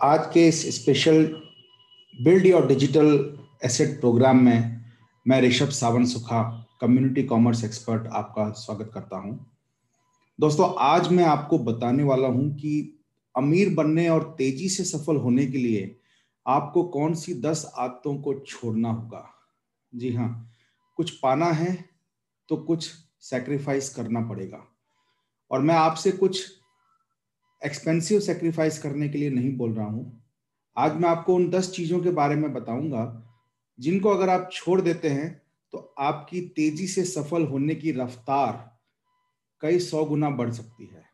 आज के इस special build your digital asset program में मैं ऋषभ सावन सुखा कम्युनिटी कॉमर्स एक्सपर्ट आपका स्वागत करता हूँ। दोस्तों, आज मैं आपको बताने वाला हूँ कि अमीर बनने और तेज़ी से सफल होने के लिए आपको कौन सी दस आदतों को छोड़ना होगा। जी हाँ कुछ पाना है तो कुछ सेक्रीफाइस करना पड़ेगा। और मैं आपसे कुछ एक्सपेंसिव सेक्रीफाइस करने के लिए नहीं बोल रहा हूँ। आज मैं आपको उन दस चीज़ों के बारे में बताऊँगा, जिनको अगर आप छोड़ देते हैं तो आपकी तेज़ी से सफल होने की रफ्तार कई सौ गुना बढ़ सकती है।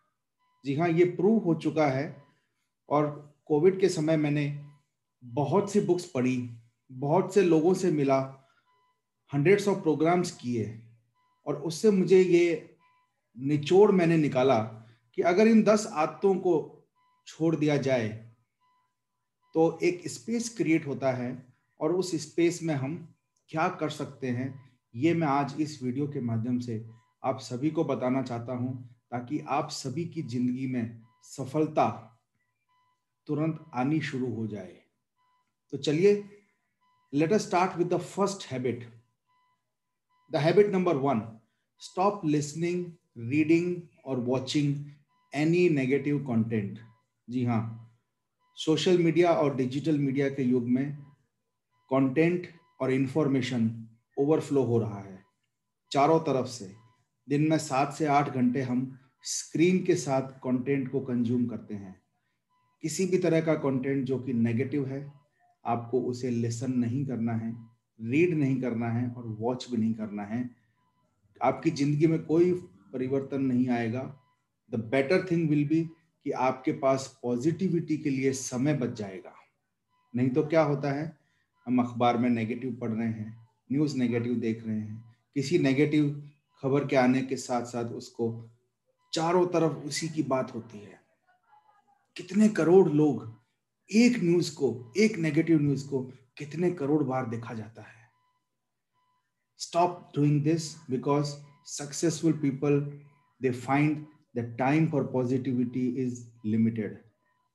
जी हाँ ये प्रूव हो चुका है और कोविड के समय मैंने बहुत सी बुक्स पढ़ी, बहुत से लोगों से मिला हंड्रेड्स ऑफ़ प्रोग्राम्स किए, और उससे मुझे ये निचोड़ मैंने निकाला कि अगर इन दस आदतों को छोड़ दिया जाए तो एक स्पेस क्रिएट होता है और उस स्पेस में हम क्या कर सकते हैं, ये मैं आज इस वीडियो के माध्यम से आप सभी को बताना चाहता हूँ, ताकि आप सभी की ज़िंदगी में सफलता तुरंत आनी शुरू हो जाए। तो चलिए let us start with the first habit the habit number one stop listening reading और वॉचिंग एनी नेगेटिव कंटेंट जी हाँ. सोशल मीडिया और डिजिटल मीडिया के युग में कंटेंट और इंफॉर्मेशन ओवरफ्लो हो रहा है. चारों तरफ़ से. दिन में सात से आठ घंटे हम स्क्रीन के साथ कंटेंट को कंज्यूम करते हैं. किसी भी तरह का कंटेंट जो कि नेगेटिव है, आपको उसे लिसन नहीं करना है रीड नहीं करना है और वॉच भी नहीं करना है. आपकी ज़िंदगी में कोई परिवर्तन नहीं आएगा. The better thing will be कि आपके पास पॉजिटिविटी के लिए समय बच जाएगा। नहीं तो क्या होता है? हम अखबार में नेगेटिव पढ़ रहे हैं न्यूज़ नेगेटिव देख रहे हैं, किसी नेगेटिव खबर के आने के साथ साथ उसको चारों तरफ़ उसी की बात होती है। कितने करोड़ लोग एक न्यूज़ को, एक नेगेटिव न्यूज़ को कितने करोड़ बार देखा जाता है। Stop doing this because successful people they find the time for positivity is limited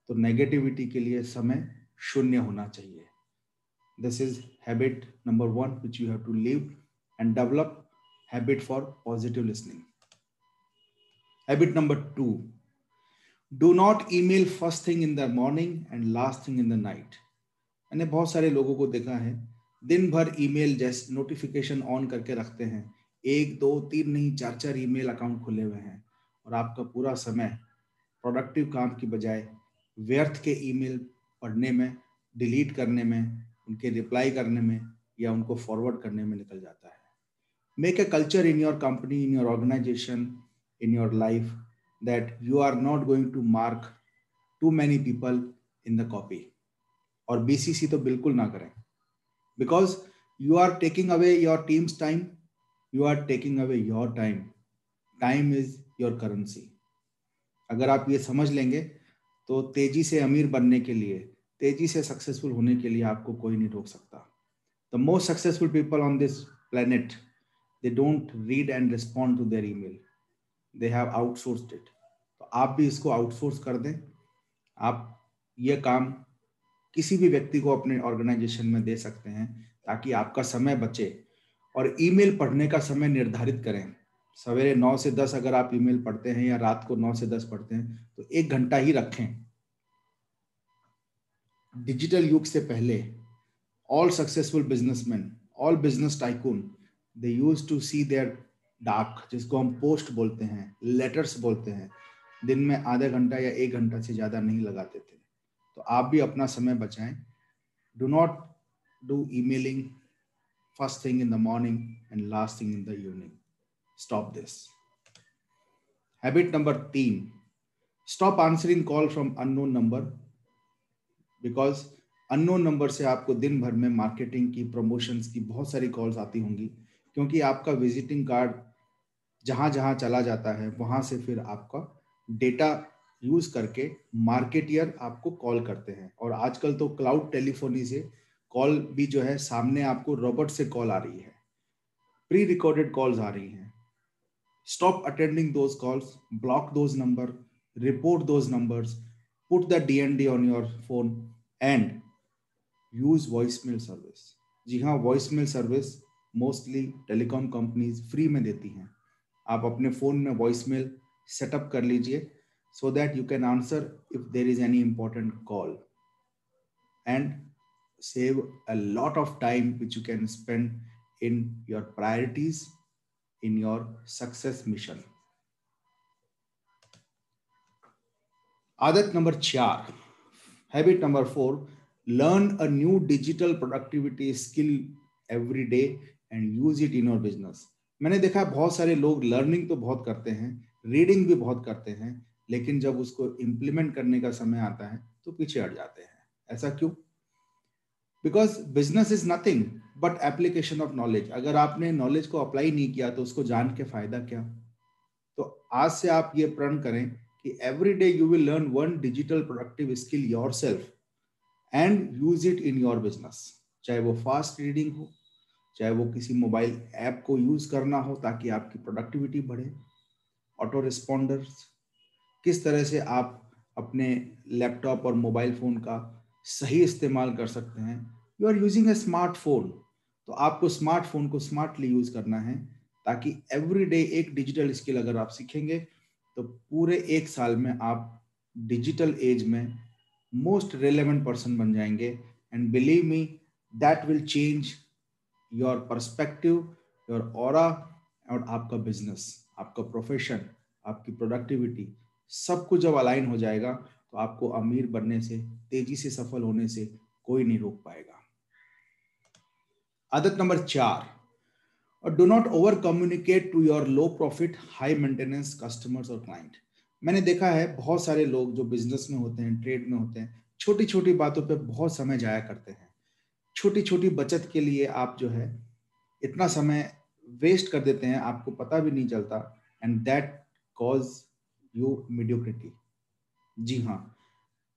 तो नेगेटिविटी के लिए समय शून्य होना चाहिए. This is habit number one which you have to live and develop habit for positive listening habit number two do not email first thing in the morning and last thing in the night मैंने बहुत सारे लोगों को देखा है, दिन भर email जैसे नोटिफिकेशन ऑन करके रखते हैं। एक, दो, तीन नहीं, चार चार ईमेल अकाउंट खुले हुए हैं। और आपका पूरा समय प्रोडक्टिव काम की बजाय व्यर्थ के ईमेल पढ़ने में डिलीट करने में, उनके रिप्लाई करने में या उनको फॉरवर्ड करने में निकल जाता है। Make a culture in your company in your organization in your life that you are not going to mark too many people in the copy और बीसीसी तो बिल्कुल ना करें। Because you are taking away your team's time you are taking away your time time is your currency अगर आप ये समझ लेंगे तो तेज़ी से अमीर बनने के लिए, तेज़ी से सक्सेसफुल होने के लिए आपको कोई नहीं रोक सकता। The most successful people on this planet they read and respond to their email they have outsourced it तो आप भी इसको आउटसोर्स कर दें। आप ये काम किसी भी व्यक्ति को अपने ऑर्गेनाइजेशन में दे सकते हैं, ताकि आपका समय बचे और ईमेल पढ़ने का समय निर्धारित करें। सवेरे नौ से दस अगर आप ईमेल पढ़ते हैं या रात को नौ से दस पढ़ते हैं तो एक घंटा ही रखें। डिजिटल युग से पहले all successful businessman all business tycoon they use to see their डाक जिसको हम पोस्ट बोलते हैं लेटर्स बोलते हैं, दिन में आधा घंटा या एक घंटा से ज़्यादा नहीं लगाते थे। तो आप भी अपना समय बचाएँ। Do not do emailing first thing in the morning and last thing in the evening stop this. Habit number तीन stop answering call from unknown number because unknown number से आपको दिन भर में मार्केटिंग की प्रमोशंस की बहुत सारी कॉल्स आती होंगी क्योंकि आपका विजिटिंग कार्ड जहाँ जहाँ चला जाता है, वहाँ से फिर आपका डेटा यूज़ करके मार्केटियर आपको कॉल करते हैं। और आजकल तो क्लाउड टेलीफोनी से कॉल भी जो है सामने आपको रोबोट से कॉल आ रही है। प्री रिकॉर्डेड कॉल्स आ रही हैं। stop attending those calls block those number report those numbers put the dnd on your phone and use voicemail service जी हाँ voicemail service mostly telecom companies free में देती हैं आप अपने फोन में वॉइसमेल सेटअप कर लीजिए so that you can answer if there is any important call and save a lot of time which you can spend in your priorities in your success mission. आदत number चार habit number four learn a new digital productivity skill every day and use it in your business मैंने देखा बहुत सारे लोग learning तो बहुत करते हैं रीडिंग भी बहुत करते हैं, लेकिन जब उसको इम्प्लीमेंट करने का समय आता है तो पीछे हट जाते हैं। ऐसा क्यों? Because business is nothing but application of knowledge अगर आपने नॉलेज को अप्लाई नहीं किया तो उसको जान के फ़ायदा क्या? तो आज से आप ये प्रण करें कि every day you will learn one digital productive skill yourself and use it in your business चाहे वो फास्ट रीडिंग हो, चाहे वो किसी मोबाइल ऐप को यूज़ करना हो ताकि आपकी प्रोडक्टिविटी बढ़े ऑटो रिस्पॉन्डर्स किस तरह से आप अपने लैपटॉप और मोबाइल फ़ोन का सही इस्तेमाल कर सकते हैं। You are using a smartphone तो आपको स्मार्टफ़ोन को स्मार्टली यूज़ करना है ताकि एवरी डे एक डिजिटल स्किल अगर आप सीखेंगे तो पूरे एक साल में आप डिजिटल एज में मोस्ट रेलेवेंट पर्सन बन जाएँगे। And believe me that will change your perspective your और आपका बिज़नेस आपका प्रोफेशन आपकी प्रोडक्टिविटी सब कुछ जब अलाइन हो जाएगा तो आपको अमीर बनने से, तेज़ी से सफल होने से कोई नहीं रोक पाएगा। आदत नंबर चार, और do not over communicate to your low profit high maintenance customers और क्लाइंट मैंने देखा है बहुत सारे लोग जो बिज़नेस में होते हैं ट्रेड में होते हैं छोटी छोटी बातों पे बहुत समय जाया करते हैं। छोटी छोटी बचत के लिए आप जो है, इतना समय वेस्ट कर देते हैं, आपको पता भी नहीं चलता and that cause you mediocrity जी हाँ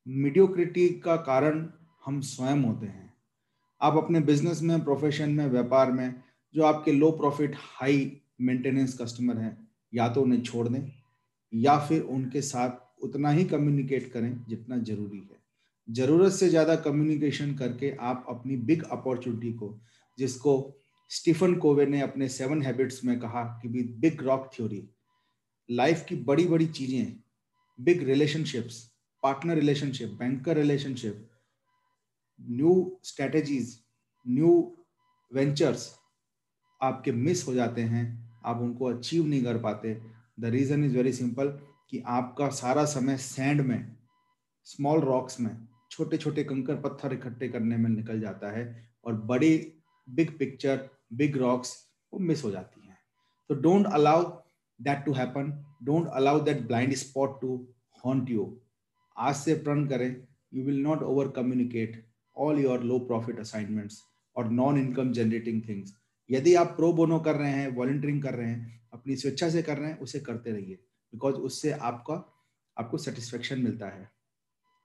मीडियोक्रिटी का कारण हम स्वयं होते हैं। आप अपने बिज़नेस में प्रोफेशन में, व्यापार में, जो आपके low profit high maintenance customer हैं, या तो उन्हें छोड़ दें, या फिर उनके साथ उतना ही कम्युनिकेट करें जितना ज़रूरी है। ज़रूरत से ज़्यादा कम्युनिकेशन करके आप अपनी बिग अपॉर्चुनिटी को, जिसको स्टीफन कोवे ने अपने सेवन हैबिट्स में कहा कि भी बिग रॉक थ्योरी लाइफ की बड़ी बड़ी चीज़ें big relationships partner relationship banker relationship new strategies new ventures आपके मिस हो जाते हैं, आप उनको अचीव नहीं कर पाते। The reason is very simple कि आपका सारा समय सैंड में स्मॉल रॉक्स में छोटे छोटे कंकर पत्थर इकट्ठे करने में निकल जाता है और बड़ी बिग पिक्चर बिग रॉक्स वो मिस हो जाती हैं। तो don't allow that to happen don't allow that blind spot to haunt you आज से प्रण करें। You will not over communicate all your low profit assignments और नॉन इनकम जनरेटिंग थिंग्स यदि आप प्रो बोनो कर रहे हैं वॉल्टियरिंग कर रहे हैं, अपनी स्वेच्छा से कर रहे हैं, उसे करते रहिए बिकॉज़ उससे आपका, आपको सेटिस्फेक्शन मिलता है।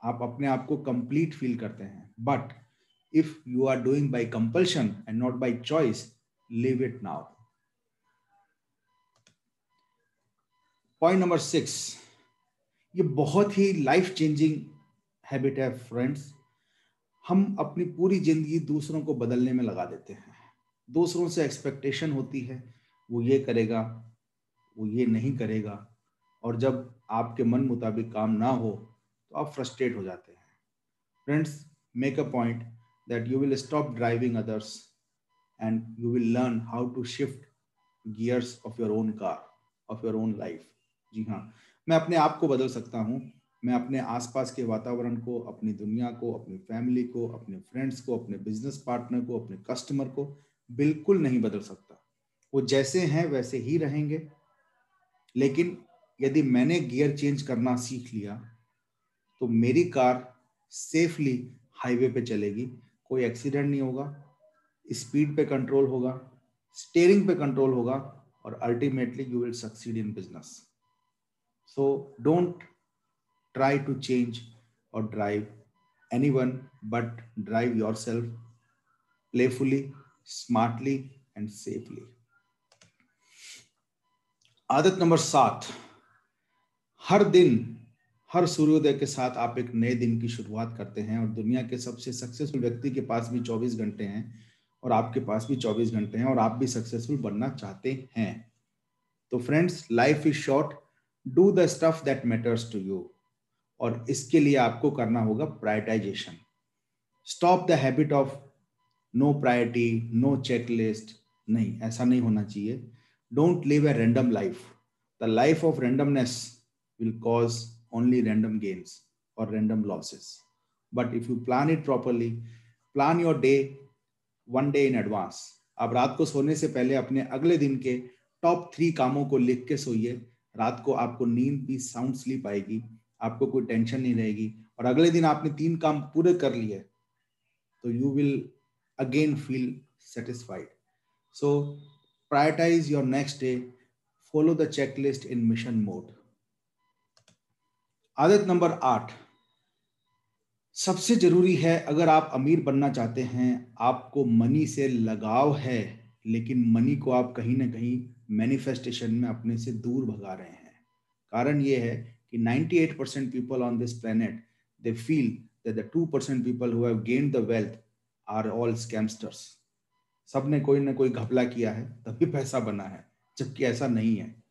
आप अपने आप को कंप्लीट फील करते हैं। But if you are doing by compulsion and not by choice leave it now point number six ये बहुत ही लाइफ चेंजिंग हैबिट है फ्रेंड्स हम अपनी पूरी ज़िंदगी दूसरों को बदलने में लगा देते हैं। दूसरों से एक्सपेक्टेशन होती है, वो ये करेगा, वो ये नहीं करेगा। और जब आपके मन मुताबिक काम ना हो तो आप फ्रस्ट्रेट हो जाते हैं। Friends make a point that you will stop driving others and you will learn how to shift gears of your own car of your own life जी हाँ मैं अपने आप को बदल सकता हूँ। मैं अपने आसपास के वातावरण को, अपनी दुनिया को, अपनी फैमिली को, अपने फ्रेंड्स को, अपने बिज़नेस पार्टनर को, अपने कस्टमर को बिल्कुल नहीं बदल सकता। वो जैसे हैं, वैसे ही रहेंगे। लेकिन यदि मैंने गियर चेंज करना सीख लिया तो मेरी कार सेफली हाईवे पे चलेगी। कोई एक्सीडेंट नहीं होगा। स्पीड पे कंट्रोल होगा। स्टेयरिंग पे कंट्रोल होगा। और ultimately you will succeed in business so don't try to change और drive anyone but drive yourself playfully, smartly, and safely. आदत नंबर सात, हर दिन, हर सूर्योदय के साथ आप एक नए दिन की शुरुआत करते हैं और दुनिया के सबसे सक्सेसफुल व्यक्ति के पास भी 24 घंटे हैं और आपके पास भी 24 घंटे हैं और आप भी सक्सेसफुल बनना चाहते हैं। तो friends life is short do the stuff that matters to you और इसके लिए आपको करना होगा prioritization stop the habit of no priority no checklist नहीं, ऐसा नहीं होना चाहिए। Don't live a random life the life of randomness will cause only random gains और random losses but if you plan it properly plan your day one day in advance आप रात को सोने से पहले अपने अगले दिन के टॉप थ्री कामों को लिख के सोइए। रात को आपको नींद भी साउंड स्लीप आएगी। आपको कोई टेंशन नहीं रहेगी। और अगले दिन आपने तीन काम पूरे कर लिए तो you will again feel satisfied so prioritize your next day follow the checklist in mission mode आदत नंबर आठ। सबसे ज़रूरी है, अगर आप अमीर बनना चाहते हैं, आपको मनी से लगाव है, लेकिन मनी को आप कहीं ना कहीं मैनिफेस्टेशन में अपने से दूर भगा रहे हैं। कारण ये है कि 98 percent people on this planet they feel that the 2 percent people who have gained the wealth are all scamsters सबने कोई ना कोई घपला किया है, तभी पैसा बना है, जबकि ऐसा नहीं है।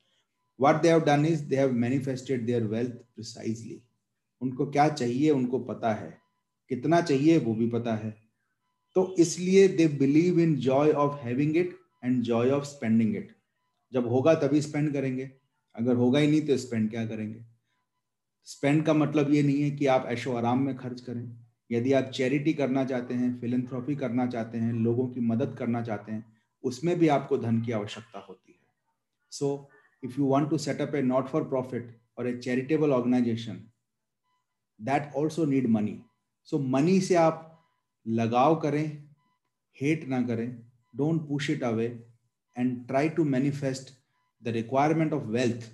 What they have done is they have manifested their wealth precisely. उनको क्या चाहिए, उनको पता है। कितना चाहिए, वो भी पता है। तो इसलिए they believe in joy of having it and joy of spending it जब होगा तभी स्पेंड करेंगे। अगर होगा ही नहीं तो स्पेंड क्या करेंगे? स्पेंड का मतलब ये नहीं है कि आप ऐशो आराम में खर्च करें। यदि आप चैरिटी करना चाहते हैं फिलेंथ्रॉफी करना चाहते हैं, लोगों की मदद करना चाहते हैं, उसमें भी आपको धन की आवश्यकता होती है। So if you want to setup a not for profit और a charitable organization that also need money so money से आप लगाव करें हेट ना करें don't push it away and try to manifest the requirement of wealth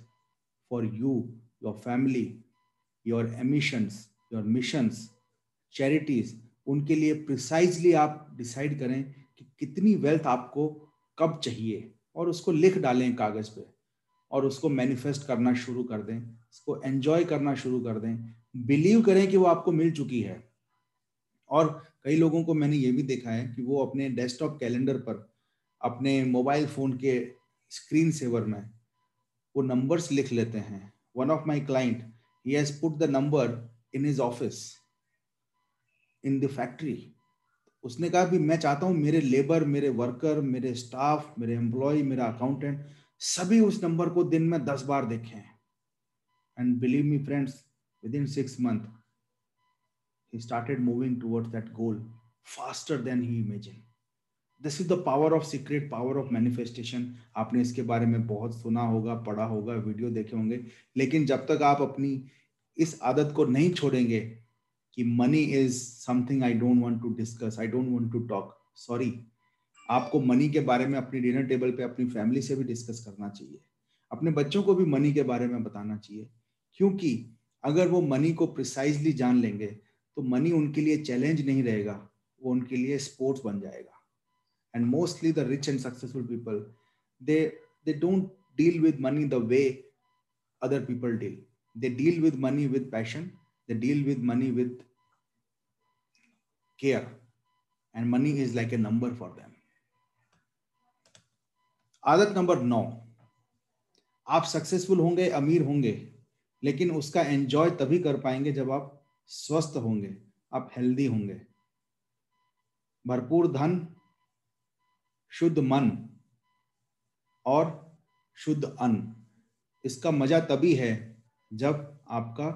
for you your family your emissions your missions charities उनके लिए precisely आप decide करें कि कितनी वेल्थ आपको कब चाहिए और उसको लिख डालें कागज़ पे और उसको मैनिफेस्ट करना शुरू कर दें, उसको एंजॉय करना शुरू कर दें। बिलीव करें कि वो आपको मिल चुकी है। और कई लोगों को मैंने ये भी देखा है कि वो अपने डेस्कटॉप कैलेंडर पर, अपने मोबाइल फ़ोन के स्क्रीन सेवर में वो नंबर्स लिख लेते हैं। One of my client he has put the number in his office in the factory उसने कहा भी मैं चाहता हूँ मेरे लेबर मेरे वर्कर मेरे स्टाफ मेरे एम्प्लॉय मेरा अकाउंटेंट सभी उस नंबर को दिन में दस बार देखें। And believe me friends within six month he started moving towards that goal faster than he imagined. This is the power of secret power of manifestation आपने इसके बारे में बहुत सुना होगा, पढ़ा होगा, वीडियो देखे होंगे। लेकिन जब तक आप अपनी इस आदत को नहीं छोड़ेंगे कि money is something I don't want to discuss I don't want to talk sorry आपको मनी के बारे में अपनी डिनर टेबल पे, अपनी फैमिली से भी डिस्कस करना चाहिए। अपने बच्चों को भी मनी के बारे में बताना चाहिए। क्योंकि अगर वो मनी को प्रिसाइजली जान लेंगे तो मनी उनके लिए चैलेंज नहीं रहेगा, वो उनके लिए स्पोर्ट्स बन जाएगा। And mostly the rich and successful people they they don't deal with money the way other people deal they deal with money with passion they deal with money with care and money is like a number for them आदत number नौ। आप successful होंगे, अमीर होंगे, लेकिन उसका enjoy तभी कर पाएँगे जब आप स्वस्थ होंगे, आप हेल्दी होंगे। भरपूर धन शुद्ध मन और शुद्ध अन्न। इसका मज़ा तभी है जब आपका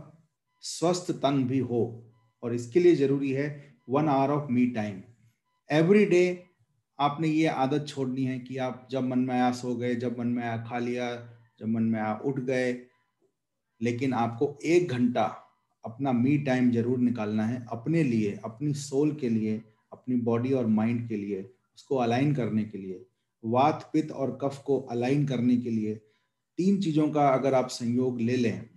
स्वस्थ तन भी हो, और इसके लिए ज़रूरी है one hour of me time every day आपने ये आदत छोड़नी है कि आप जब मन में आया सो गए, जब मन में आया खा लिया, जब मन में आया उठ गए, लेकिन आपको एक घंटा अपना मी टाइम ज़रूर निकालना है अपने लिए, अपनी सोल के लिए, अपनी बॉडी और माइंड के लिए। उसको अलाइन करने के लिए, वात, पित्त और कफ को अलाइन करने के लिए तीन चीज़ों का अगर आप संयोग ले लें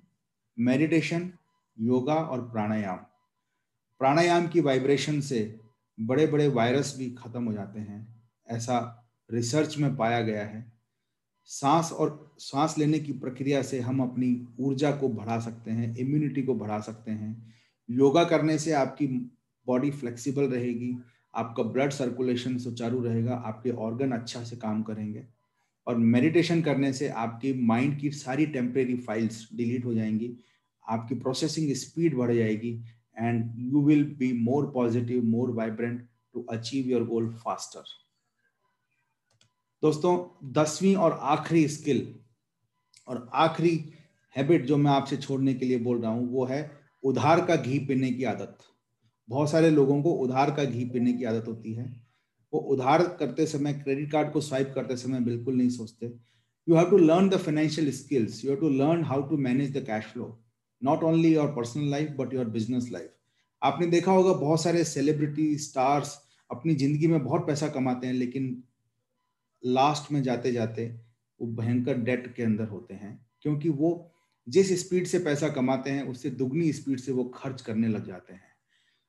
मेडिटेशन योगा और प्राणायाम। प्राणायाम की वाइब्रेशन से बड़े बड़े वायरस भी खत्म हो जाते हैं, ऐसा रिसर्च में पाया गया है। सांस और सांस लेने की प्रक्रिया से हम अपनी ऊर्जा को बढ़ा सकते हैं इम्यूनिटी को बढ़ा सकते हैं। योगा करने से आपकी बॉडी फ्लेक्सिबल रहेगी आपका ब्लड सर्कुलेशन सुचारू रहेगा, आपके ऑर्गन अच्छा से काम करेंगे। और मेडिटेशन करने से आपकी माइंड की सारी टेम्परेरी फाइल्स डिलीट हो जाएँगी, आपकी प्रोसेसिंग स्पीड बढ़ जाएगी and you will be more positive more vibrant to achieve your goal faster दोस्तों, दसवीं और आखिरी स्किल और आखिरी हैबिट जो मैं आपसे छोड़ने के लिए बोल रहा हूँ, वो है उधार का घी पीने की आदत। बहुत सारे लोगों को उधार का घी पीने की आदत होती है। वो उधार करते समय क्रेडिट कार्ड को स्वाइप करते समय बिल्कुल नहीं सोचते। You have to learn the financial skills you have to learn how to manage the cash flow not only your personal life but your business life आपने देखा होगा बहुत सारे सेलिब्रिटी स्टार्स अपनी ज़िंदगी में बहुत पैसा कमाते हैं, लेकिन लास्ट में जाते जाते वो भयंकर डेट के अंदर होते हैं। क्योंकि वो जिस स्पीड से पैसा कमाते हैं, उससे दुगनी स्पीड से वो खर्च करने लग जाते हैं।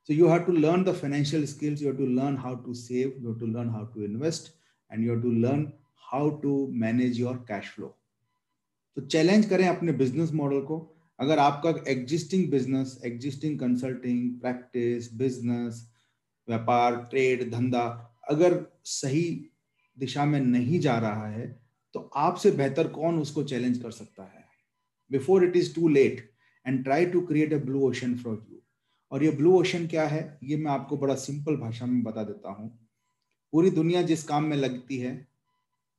So you have to learn the financial skills, you have to learn how to save, you have to learn how to invest, and you have to learn how to manage your cash flow. तो challenge करें अपने business model को। अगर आपका existing business existing consulting practice business व्यापार trade धंधा अगर सही दिशा में नहीं जा रहा है तो आपसे बेहतर कौन उसको चैलेंज कर सकता है? Before it is too late and try to create a blue ocean for you और ये ब्लू ओशन क्या है, ये मैं आपको बड़ा सिंपल भाषा में बता देता हूँ। पूरी दुनिया जिस काम में लगती है,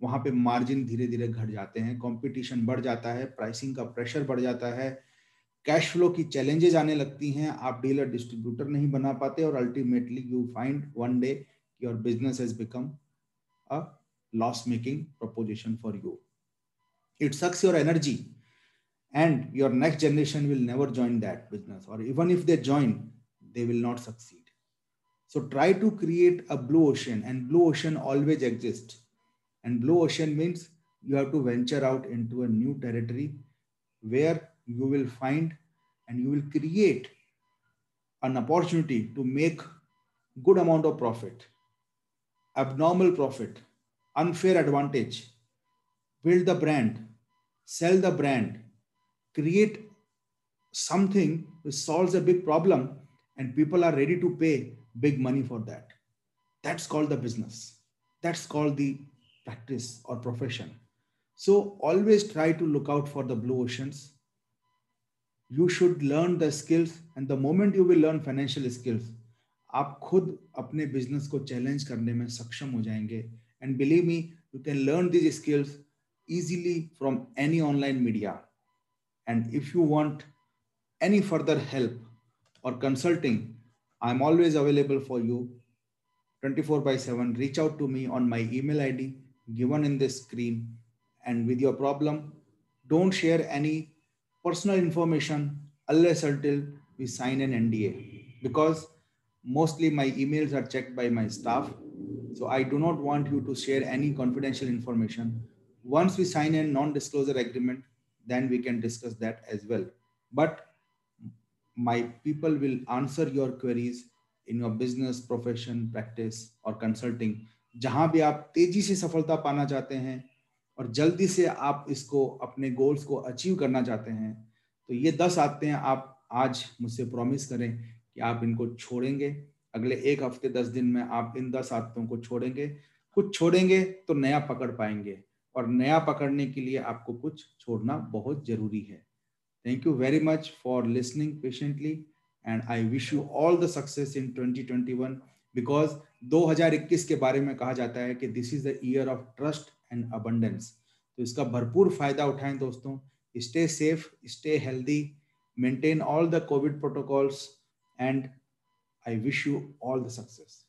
वहाँ पे मार्जिन धीरे धीरे घट जाते हैं कंपटीशन बढ़ जाता है प्राइसिंग का प्रेशर बढ़ जाता है कैश फ्लो की चैलेंजेस आने लगती हैं, आप डीलर डिस्ट्रीब्यूटर नहीं बना पाते और ultimately you find one day your business has become a loss making proposition for you it sucks your energy and your next generation will never join that business. Or even if they join they will not succeed. So try to create a blue ocean. And blue ocean always exists. And blue ocean means you have to venture out into a new territory where you will find and you will create an opportunity to make good amount of profit abnormal profit unfair advantage build the brand sell the brand create something which solves a big problem and people are ready to pay big money for that. That's called the business. That's called the practice or profession. So always try to look out for the blue oceans. You should learn the skills and the moment you will learn financial skills, आप खुद अपने business को challenge करने में सक्षम हो जाएंगे and believe me you can learn this skills easily from any online media and if you want any further help or consulting, I'm always available for you 24 by 7. Reach out to me on my email ID given in this screen. And with your problem, don't share any personal information unless until we sign an NDA because mostly my emails are checked by my staff. So I do not want you to share any confidential information. Once we sign a non-disclosure agreement, then we can discuss that as well. But my people will answer your queries in your business, profession, practice or consulting. जहाँ भी आप तेज़ी से सफलता पाना चाहते हैं और जल्दी से आप इसको अपने गोल्स को अचीव करना चाहते हैं तो ये दस आते हैं आप आज मुझसे प्रॉमिस करें कि आप इनको छोड़ेंगे अगले एक हफ़्ते दस दिन में आप इन दस आदतों को छोड़ेंगे कुछ छोड़ेंगे तो नया पकड़ पाएँगे और नया पकड़ने के लिए आपको कुछ छोड़ना बहुत ज़रूरी है। Thank you very much for listening patiently and I wish you all the success in 2021 because 2021 के बारे में कहा जाता है कि this is the year of trust and abundance तो इसका भरपूर फ़ायदा उठाएँ दोस्तों। Stay safe stay healthy maintain all the COVID protocols and I wish you all the success